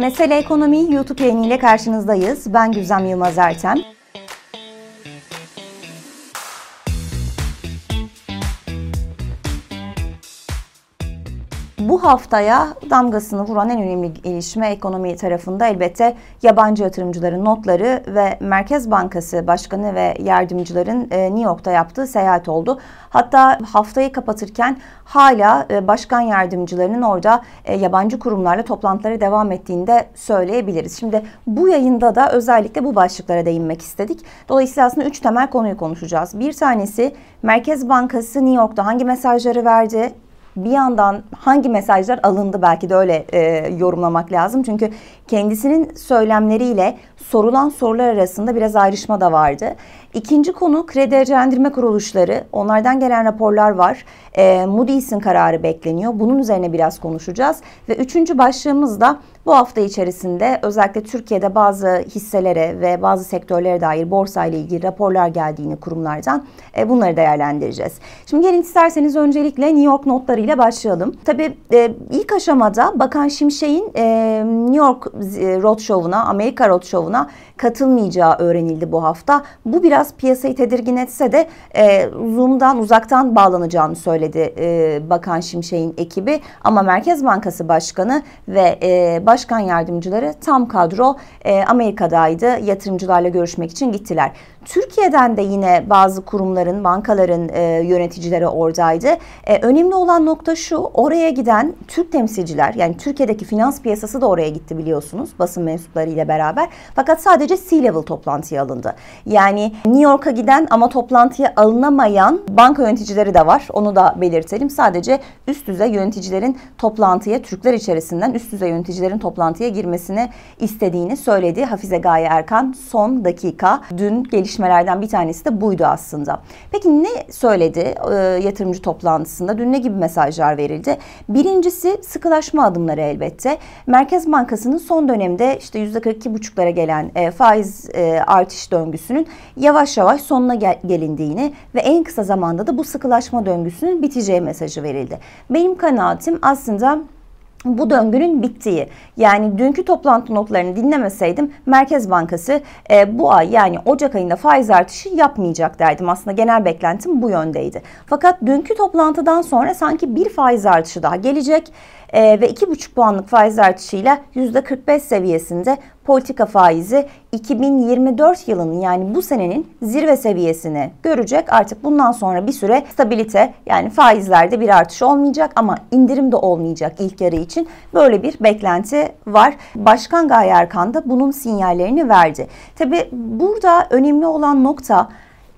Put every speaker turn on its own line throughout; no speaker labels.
Mesele Ekonomi YouTube yayını ile karşınızdayız. Ben Güzem Yılmaz Ertem. Bu haftaya damgasını vuran en önemli gelişme ekonomi tarafında elbette yabancı yatırımcıların notları ve Merkez Bankası Başkanı ve yardımcıların e, New York'ta yaptığı seyahat oldu. Hatta haftayı kapatırken hala e, başkan yardımcılarının orada e, yabancı kurumlarla toplantıları devam ettiğini de söyleyebiliriz. Şimdi bu yayında da özellikle bu başlıklara değinmek istedik. Dolayısıyla aslında üç temel konuyu konuşacağız. Bir tanesi Merkez Bankası New York'ta hangi mesajları verdi? Bir yandan hangi mesajlar alındı belki de öyle e, yorumlamak lazım. Çünkü kendisinin söylemleriyle sorulan sorular arasında biraz ayrışma da vardı. İkinci konu kredi derecelendirme kuruluşları. Onlardan gelen raporlar var. E, Moody's'in kararı bekleniyor. Bunun üzerine biraz konuşacağız. Ve üçüncü başlığımız da bu hafta içerisinde özellikle Türkiye'de bazı hisselere ve bazı sektörlere dair borsa ile ilgili raporlar geldiğini kurumlardan e, bunları değerlendireceğiz. Şimdi gelin isterseniz öncelikle New York notlarıyla başlayalım. Tabii e, ilk aşamada Bakan Şimşek'in e, New York e, Roadshow'una, Amerika Roadshow'una katılmayacağı öğrenildi bu hafta. Bu biraz piyasayı tedirgin etse de e, Zoom'dan uzaktan bağlanacağını söyledi e, Bakan Şimşek'in ekibi. Ama Merkez Bankası Başkanı ve e, Başkan Yardımcıları tam kadro e, Amerika'daydı. Yatırımcılarla görüşmek için gittiler. Türkiye'den de yine bazı kurumların, bankaların e, yöneticileri oradaydı. E, önemli olan nokta şu, oraya giden Türk temsilciler, yani Türkiye'deki finans piyasası da oraya gitti biliyorsunuz basın mensupları ile beraber. Fakat sadece C-level toplantıya alındı. Yani New York'a giden ama toplantıya alınamayan banka yöneticileri de var. Onu da belirtelim. Sadece üst düzey yöneticilerin toplantıya, Türkler içerisinden üst düzey yöneticilerin toplantıya girmesini istediğini söyledi. Hafize Gaye Erkan son dakika dün geliş gelişmelerden bir tanesi de buydu aslında. Peki ne söyledi e, yatırımcı toplantısında? Dün ne gibi mesajlar verildi? Birincisi sıkılaşma adımları elbette. Merkez Bankası'nın son dönemde işte %42,5'lara gelen e, faiz e, artış döngüsünün yavaş yavaş sonuna gel gelindiğini ve en kısa zamanda da bu sıkılaşma döngüsünün biteceği mesajı verildi. Benim kanaatim aslında bu döngünün bittiği. Yani dünkü toplantı notlarını dinlemeseydim Merkez Bankası e, bu ay yani Ocak ayında faiz artışı yapmayacak derdim. Aslında genel beklentim bu yöndeydi. Fakat dünkü toplantıdan sonra sanki bir faiz artışı daha gelecek e, ve 2,5 puanlık faiz artışıyla %45 seviyesinde politika faizi 2024 yılının yani bu senenin zirve seviyesini görecek. Artık bundan sonra bir süre stabilite yani faizlerde bir artış olmayacak ama indirim de olmayacak ilk yarı için. Böyle bir beklenti var. Başkan Gaye Erkan da bunun sinyallerini verdi. Tabi burada önemli olan nokta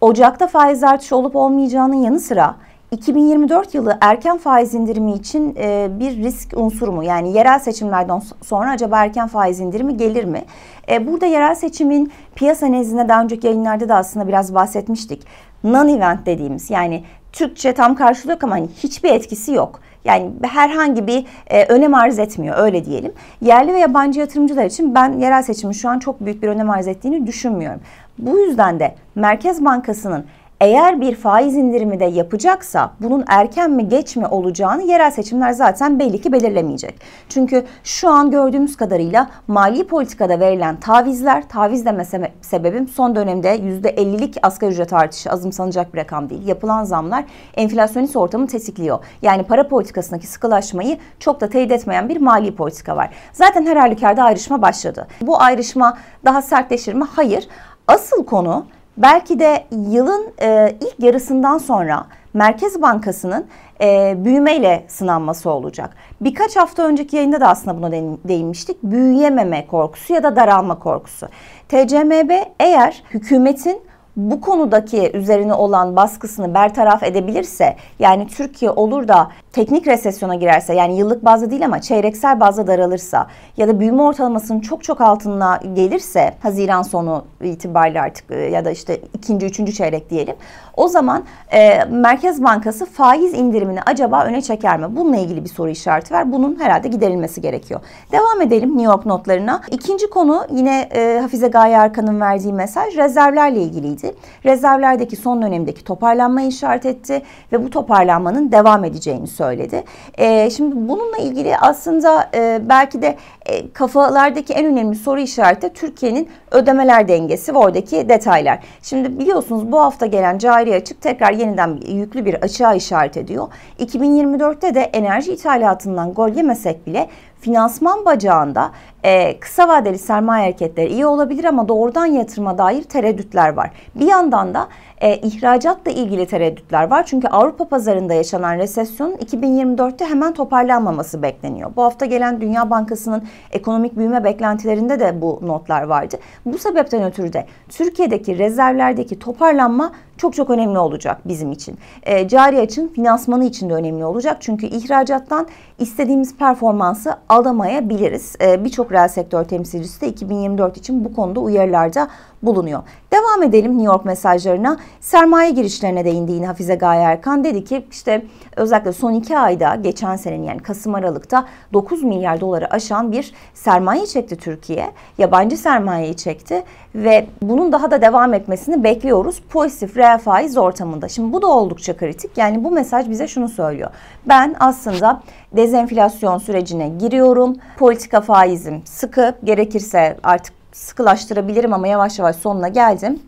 Ocak'ta faiz artışı olup olmayacağının yanı sıra 2024 yılı erken faiz indirimi için e, bir risk unsuru mu? Yani yerel seçimlerden sonra acaba erken faiz indirimi gelir mi? E, burada yerel seçimin piyasa nezdinde daha önceki yayınlarda da aslında biraz bahsetmiştik. Non-event dediğimiz yani Türkçe tam karşılığı yok ama hani hiçbir etkisi yok. Yani herhangi bir e, önem arz etmiyor öyle diyelim. Yerli ve yabancı yatırımcılar için ben yerel seçimin şu an çok büyük bir önem arz ettiğini düşünmüyorum. Bu yüzden de Merkez Bankası'nın eğer bir faiz indirimi de yapacaksa bunun erken mi geç mi olacağını yerel seçimler zaten belli ki belirlemeyecek. Çünkü şu an gördüğümüz kadarıyla mali politikada verilen tavizler, taviz deme sebebim son dönemde %50'lik asgari ücret artışı azımsanacak bir rakam değil. Yapılan zamlar enflasyonist ortamı tetikliyor. Yani para politikasındaki sıkılaşmayı çok da teyit etmeyen bir mali politika var. Zaten her halükarda ayrışma başladı. Bu ayrışma daha sertleşir mi? Hayır. Asıl konu belki de yılın e, ilk yarısından sonra Merkez Bankası'nın e, büyümeyle sınanması olacak. Birkaç hafta önceki yayında da aslında buna değinmiştik. Büyüyememe korkusu ya da daralma korkusu. TCMB eğer hükümetin bu konudaki üzerine olan baskısını bertaraf edebilirse yani Türkiye olur da teknik resesyona girerse yani yıllık bazda değil ama çeyreksel bazda daralırsa ya da büyüme ortalamasının çok çok altına gelirse Haziran sonu itibariyle artık e, ya da işte ikinci üçüncü çeyrek diyelim o zaman e, Merkez Bankası faiz indirimini acaba öne çeker mi? Bununla ilgili bir soru işareti var. Bunun herhalde giderilmesi gerekiyor. Devam edelim New York notlarına. İkinci konu yine e, Hafize Gaye Arkan'ın verdiği mesaj rezervlerle ilgiliydi önemliydi. Rezervlerdeki son dönemdeki toparlanmayı işaret etti ve bu toparlanmanın devam edeceğini söyledi. E, şimdi bununla ilgili aslında e, belki de e, kafalardaki en önemli soru işareti Türkiye'nin ödemeler dengesi ve oradaki detaylar. Şimdi biliyorsunuz bu hafta gelen cari açık tekrar yeniden yüklü bir açığa işaret ediyor. 2024'te de enerji ithalatından gol yemesek bile finansman bacağında e, kısa vadeli sermaye hareketleri iyi olabilir ama doğrudan yatırıma dair tereddütler var. Bir yandan da e, ihracatla ilgili tereddütler var. Çünkü Avrupa pazarında yaşanan resesyonun 2024'te hemen toparlanmaması bekleniyor. Bu hafta gelen Dünya Bankası'nın ekonomik büyüme beklentilerinde de bu notlar vardı. Bu sebepten ötürü de Türkiye'deki rezervlerdeki toparlanma çok çok önemli olacak bizim için. E, cari açın finansmanı için de önemli olacak. Çünkü ihracattan istediğimiz performansı alamayabiliriz. E, Birçok reel sektör temsilcisi de 2024 için bu konuda uyarılarda bulunuyor. Devam edelim New York mesajlarına. Sermaye girişlerine değindi yine Hafize Gaye Erkan. Dedi ki işte özellikle son iki ayda geçen senenin yani Kasım Aralık'ta 9 milyar doları aşan bir sermaye çekti Türkiye. Yabancı sermayeyi çekti ve bunun daha da devam etmesini bekliyoruz. Pozitif reel faiz ortamında. Şimdi bu da oldukça kritik. Yani bu mesaj bize şunu söylüyor. Ben aslında dezenflasyon sürecine giriyorum. Politika faizim sıkı. Gerekirse artık sıkılaştırabilirim ama yavaş yavaş sonuna geldim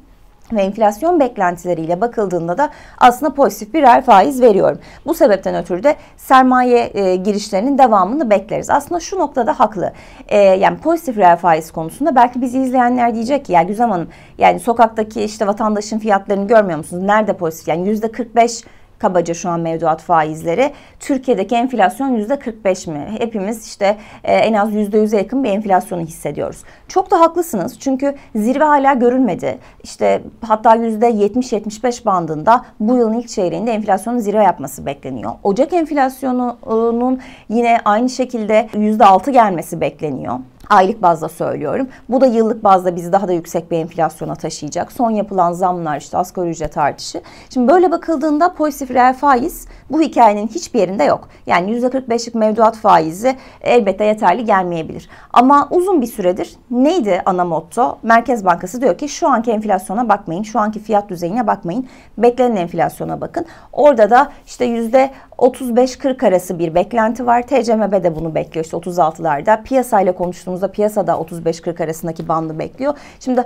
ve enflasyon beklentileriyle bakıldığında da aslında pozitif bir reel faiz veriyorum. Bu sebepten ötürü de sermaye e, girişlerinin devamını bekleriz. Aslında şu noktada haklı. E, yani pozitif reel faiz konusunda belki bizi izleyenler diyecek ki ya Güzem Hanım yani sokaktaki işte vatandaşın fiyatlarını görmüyor musunuz? Nerede pozitif? Yani yüzde 45 kabaca şu an mevduat faizleri. Türkiye'deki enflasyon yüzde 45 mi? Hepimiz işte e, en az yüzde yüze yakın bir enflasyonu hissediyoruz. Çok da haklısınız çünkü zirve hala görülmedi. İşte hatta yüzde 70-75 bandında bu yılın ilk çeyreğinde enflasyonun zirve yapması bekleniyor. Ocak enflasyonunun yine aynı şekilde yüzde 6 gelmesi bekleniyor. Aylık bazda söylüyorum. Bu da yıllık bazda bizi daha da yüksek bir enflasyona taşıyacak. Son yapılan zamlar işte asgari ücret artışı. Şimdi böyle bakıldığında pozitif reel faiz bu hikayenin hiçbir yerinde yok. Yani %45'lik mevduat faizi elbette yeterli gelmeyebilir. Ama uzun bir süredir neydi ana motto? Merkez Bankası diyor ki şu anki enflasyona bakmayın, şu anki fiyat düzeyine bakmayın. Beklenen enflasyona bakın. Orada da işte %35-40 arası bir beklenti var. TCMB de bunu bekliyor işte 36'larda. Piyasayla konuştuğumuzda piyasada 35-40 arasındaki bandı bekliyor. Şimdi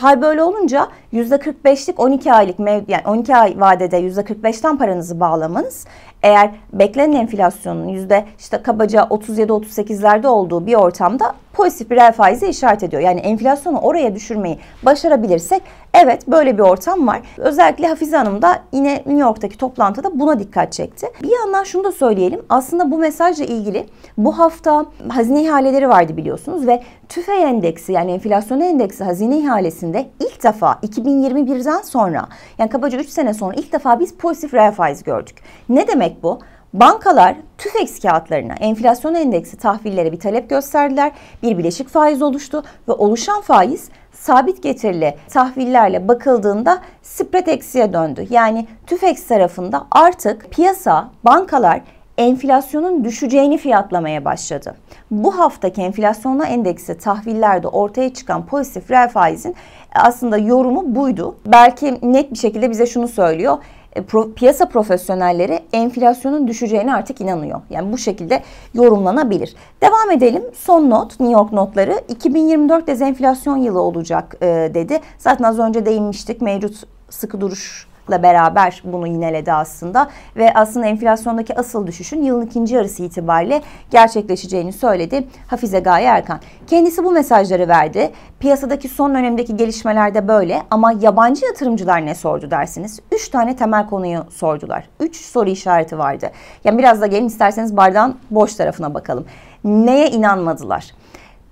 hal böyle olunca %45'lik 12 aylık yani 12 ay vadede %45'ten paranızı bağlamanız eğer beklenen enflasyonun yüzde işte kabaca 37-38'lerde olduğu bir ortamda pozitif bir reel faize işaret ediyor. Yani enflasyonu oraya düşürmeyi başarabilirsek evet böyle bir ortam var. Özellikle Hafize Hanım da yine New York'taki toplantıda buna dikkat çekti. Bir yandan şunu da söyleyelim. Aslında bu mesajla ilgili bu hafta hazine ihaleleri vardı biliyorsunuz ve TÜFE endeksi yani enflasyon endeksi hazine ihalesinde ilk defa 2021'den sonra yani kabaca 3 sene sonra ilk defa biz pozitif reel faiz gördük. Ne demek bu? Bankalar TÜFEX kağıtlarına enflasyon endeksi tahvillere bir talep gösterdiler. Bir bileşik faiz oluştu ve oluşan faiz sabit getirili tahvillerle bakıldığında spread eksiye döndü. Yani TÜFEX tarafında artık piyasa, bankalar enflasyonun düşeceğini fiyatlamaya başladı. Bu haftaki enflasyonla endeksi tahvillerde ortaya çıkan pozitif reel faizin aslında yorumu buydu. Belki net bir şekilde bize şunu söylüyor. E, pro, piyasa profesyonelleri enflasyonun düşeceğine artık inanıyor. Yani bu şekilde yorumlanabilir. Devam edelim. Son not, New York notları 2024 dezenflasyon yılı olacak e, dedi. Zaten az önce değinmiştik. Mevcut sıkı duruş beraber bunu yineledi aslında ve aslında enflasyondaki asıl düşüşün yılın ikinci yarısı itibariyle gerçekleşeceğini söyledi Hafize Gaye Erkan. Kendisi bu mesajları verdi. Piyasadaki son dönemdeki gelişmeler de böyle ama yabancı yatırımcılar ne sordu dersiniz? Üç tane temel konuyu sordular. Üç soru işareti vardı. Yani biraz da gelin isterseniz bardağın boş tarafına bakalım. Neye inanmadılar?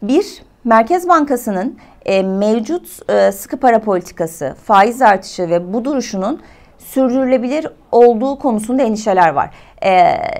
Bir, Merkez Bankası'nın e, mevcut e, sıkı para politikası, faiz artışı ve bu duruşunun sürdürülebilir olduğu konusunda endişeler var. E,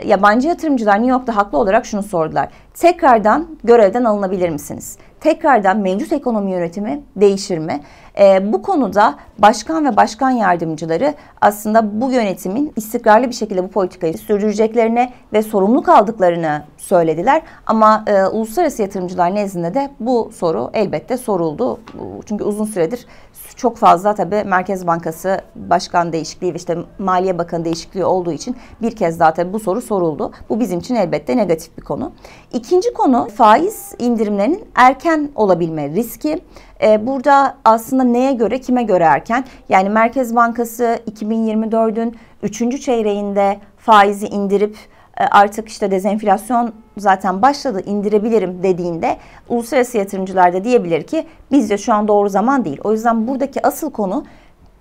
yabancı yatırımcılar New York'ta haklı olarak şunu sordular. Tekrardan görevden alınabilir misiniz? Tekrardan mevcut ekonomi yönetimi değişir mi? E, bu konuda başkan ve başkan yardımcıları aslında bu yönetimin istikrarlı bir şekilde bu politikayı sürdüreceklerine ve sorumluluk aldıklarını söylediler. Ama e, uluslararası yatırımcılar nezdinde de bu soru elbette soruldu. Çünkü uzun süredir çok fazla tabii Merkez Bankası Başkan değişikliği ve işte Maliye Bakanı değişikliği olduğu için bir kez daha tabii bu soru soruldu. Bu bizim için elbette negatif bir konu. İkinci konu faiz indirimlerinin erken olabilme riski. Ee, burada aslında neye göre, kime göre erken? Yani Merkez Bankası 2024'ün 3. çeyreğinde faizi indirip artık işte dezenflasyon zaten başladı indirebilirim dediğinde uluslararası yatırımcılar da diyebilir ki bizce şu an doğru zaman değil. O yüzden buradaki asıl konu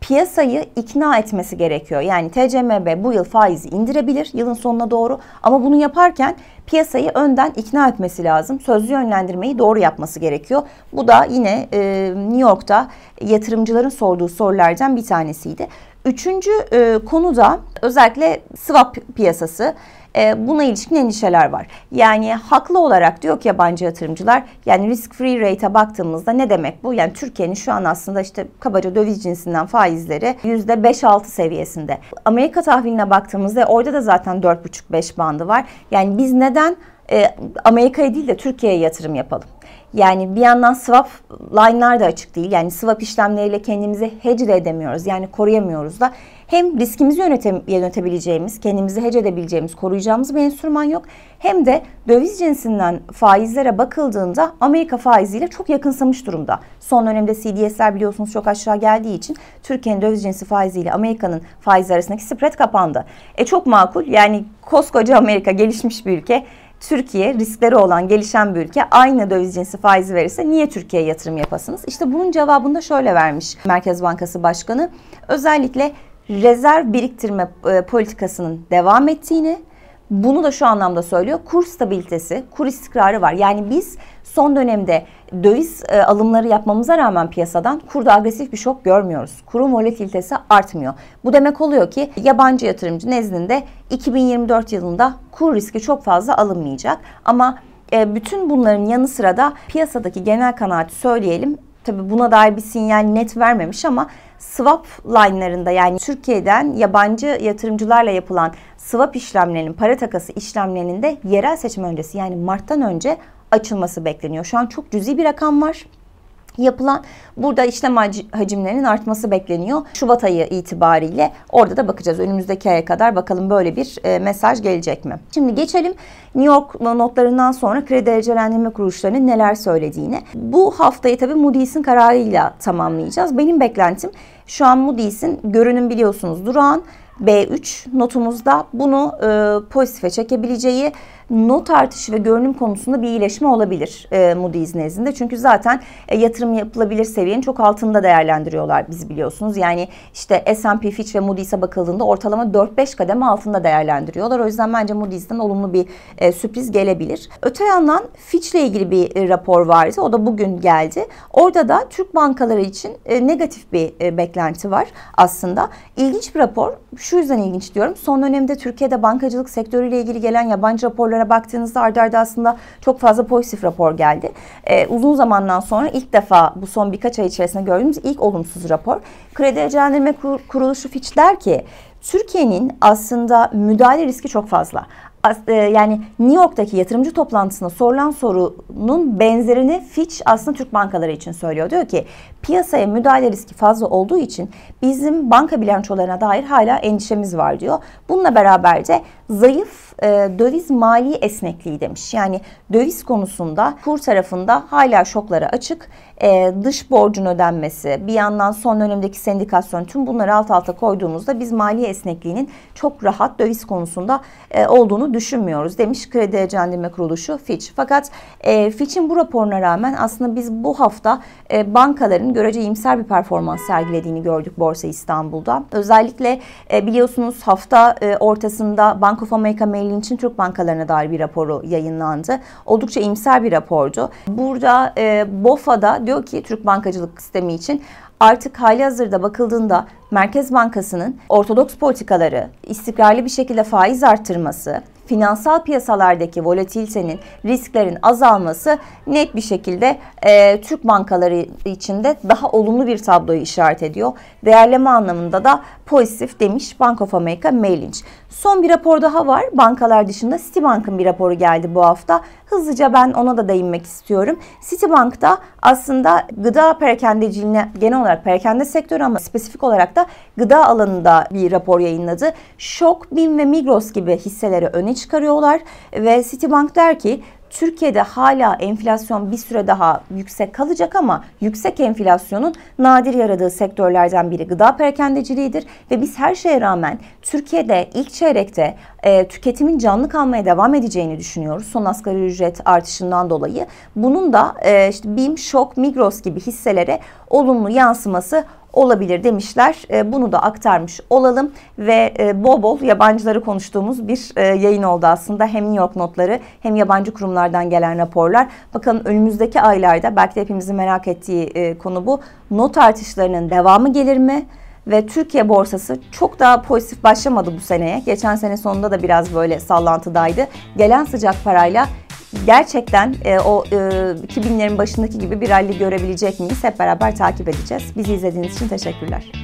piyasayı ikna etmesi gerekiyor. Yani TCMB bu yıl faizi indirebilir yılın sonuna doğru ama bunu yaparken piyasayı önden ikna etmesi lazım. Sözlü yönlendirmeyi doğru yapması gerekiyor. Bu da yine e, New York'ta yatırımcıların sorduğu sorulardan bir tanesiydi. Üçüncü e, konu da özellikle swap piyasası. E, buna ilişkin endişeler var. Yani haklı olarak diyor ki yabancı yatırımcılar yani risk free rate'e baktığımızda ne demek bu? Yani Türkiye'nin şu an aslında işte kabaca döviz cinsinden faizleri %5-6 seviyesinde. Amerika tahviline baktığımızda orada da zaten 4,5-5 bandı var. Yani biz neden e, Amerika'ya değil de Türkiye'ye yatırım yapalım? Yani bir yandan swap line'lar da açık değil. Yani swap işlemleriyle kendimizi hedge de edemiyoruz. Yani koruyamıyoruz da. Hem riskimizi yönete, yönetebileceğimiz, kendimizi hedge edebileceğimiz, koruyacağımız bir enstrüman yok. Hem de döviz cinsinden faizlere bakıldığında Amerika faiziyle çok yakınsamış durumda. Son dönemde CDS'ler biliyorsunuz çok aşağı geldiği için Türkiye'nin döviz cinsi faiziyle Amerika'nın faiz arasındaki spread kapandı. E çok makul yani koskoca Amerika gelişmiş bir ülke Türkiye riskleri olan gelişen bir ülke aynı döviz cinsi faizi verirse niye Türkiye'ye yatırım yapasınız? İşte bunun cevabını da şöyle vermiş Merkez Bankası Başkanı. Özellikle rezerv biriktirme e, politikasının devam ettiğini, bunu da şu anlamda söylüyor. Kur stabilitesi, kur istikrarı var. Yani biz son dönemde döviz e, alımları yapmamıza rağmen piyasadan kurda agresif bir şok görmüyoruz. Kurun volatilitesi artmıyor. Bu demek oluyor ki yabancı yatırımcı nezdinde 2024 yılında kur riski çok fazla alınmayacak. Ama e, bütün bunların yanı sıra da piyasadaki genel kanaati söyleyelim. Tabii buna dair bir sinyal net vermemiş ama swap line'larında yani Türkiye'den yabancı yatırımcılarla yapılan swap işlemlerinin, para takası işlemlerinin de yerel seçim öncesi yani Mart'tan önce açılması bekleniyor. Şu an çok cüzi bir rakam var yapılan burada işlem hacimlerinin artması bekleniyor. Şubat ayı itibariyle orada da bakacağız. Önümüzdeki aya kadar bakalım böyle bir e, mesaj gelecek mi? Şimdi geçelim New York notlarından sonra kredi derecelendirme kuruluşlarının neler söylediğine. Bu haftayı tabii Moody's'in kararıyla tamamlayacağız. Benim beklentim şu an Moody's'in görünüm biliyorsunuz durağan B3 notumuzda bunu e, pozitife çekebileceği not artışı ve görünüm konusunda bir iyileşme olabilir e, Moody's nezdinde. Çünkü zaten e, yatırım yapılabilir seviyenin çok altında değerlendiriyorlar biz biliyorsunuz. Yani işte S&P Fitch ve Moody's'e bakıldığında ortalama 4-5 kademe altında değerlendiriyorlar. O yüzden bence Moody's'ten olumlu bir e, sürpriz gelebilir. Öte yandan Fitch ile ilgili bir e, rapor vardı. O da bugün geldi. Orada da Türk bankaları için e, negatif bir e, beklenti var aslında. İlginç bir rapor. Şu yüzden ilginç diyorum. Son dönemde Türkiye'de bankacılık sektörüyle ilgili gelen yabancı raporlara raporlara baktığınızda ardarda arda aslında çok fazla pozitif rapor geldi. Ee, uzun zamandan sonra ilk defa bu son birkaç ay içerisinde gördüğümüz ilk olumsuz rapor. Kredi Derecelendirme Kuruluşu Fitch der ki Türkiye'nin aslında müdahale riski çok fazla. E, yani New York'taki yatırımcı toplantısında sorulan sorunun benzerini Fitch aslında Türk bankaları için söylüyor. Diyor ki piyasaya müdahale riski fazla olduğu için bizim banka bilançolarına dair hala endişemiz var diyor. Bununla beraber de zayıf e, döviz mali esnekliği demiş. Yani döviz konusunda kur tarafında hala şoklara açık. E, dış borcun ödenmesi, bir yandan son dönemdeki sendikasyon tüm bunları alt alta koyduğumuzda biz mali esnekliğinin çok rahat döviz konusunda e, olduğunu düşünmüyoruz demiş Kredi Derecelendirme Kuruluşu Fitch. Fakat e, Fitch'in bu raporuna rağmen aslında biz bu hafta e, bankaların görece iyimser bir performans sergilediğini gördük Borsa İstanbul'da. Özellikle e, biliyorsunuz hafta e, ortasında Bank of America Merrill Lynch'in Türk bankalarına dair bir raporu yayınlandı. Oldukça iyimser bir rapordu. Burada e, BOFA'da diyor ki Türk bankacılık sistemi için artık hali hazırda bakıldığında Merkez Bankası'nın ortodoks politikaları, istikrarlı bir şekilde faiz arttırması, finansal piyasalardaki volatilitenin, risklerin azalması net bir şekilde e, Türk bankaları içinde daha olumlu bir tabloyu işaret ediyor. Değerleme anlamında da pozitif demiş Bank of America Merrill. Son bir rapor daha var. Bankalar dışında Citibank'ın bir raporu geldi bu hafta. Hızlıca ben ona da değinmek istiyorum. Citibank'ta aslında gıda perakendeciliğine genel olarak perakende sektörü ama spesifik olarak da gıda alanında bir rapor yayınladı. Şok, BİM ve Migros gibi hisseleri öne çıkarıyorlar ve Citibank der ki Türkiye'de hala enflasyon bir süre daha yüksek kalacak ama yüksek enflasyonun nadir yaradığı sektörlerden biri gıda perakendeciliğidir ve biz her şeye rağmen Türkiye'de ilk çeyrekte e, tüketimin canlı kalmaya devam edeceğini düşünüyoruz. Son asgari ücret artışından dolayı. Bunun da e, işte BİM, Şok, Migros gibi hisselere olumlu yansıması olabilir demişler. E, bunu da aktarmış olalım ve e, bol bol yabancıları konuştuğumuz bir e, yayın oldu aslında. Hem New York notları hem yabancı kurumlardan gelen raporlar. Bakalım önümüzdeki aylarda belki de hepimizin merak ettiği konu bu. Not artışlarının devamı gelir mi? ve Türkiye borsası çok daha pozitif başlamadı bu seneye. Geçen sene sonunda da biraz böyle sallantıdaydı. Gelen sıcak parayla gerçekten e, o e, 2000'lerin başındaki gibi bir rally görebilecek miyiz? Hep beraber takip edeceğiz. Bizi izlediğiniz için teşekkürler.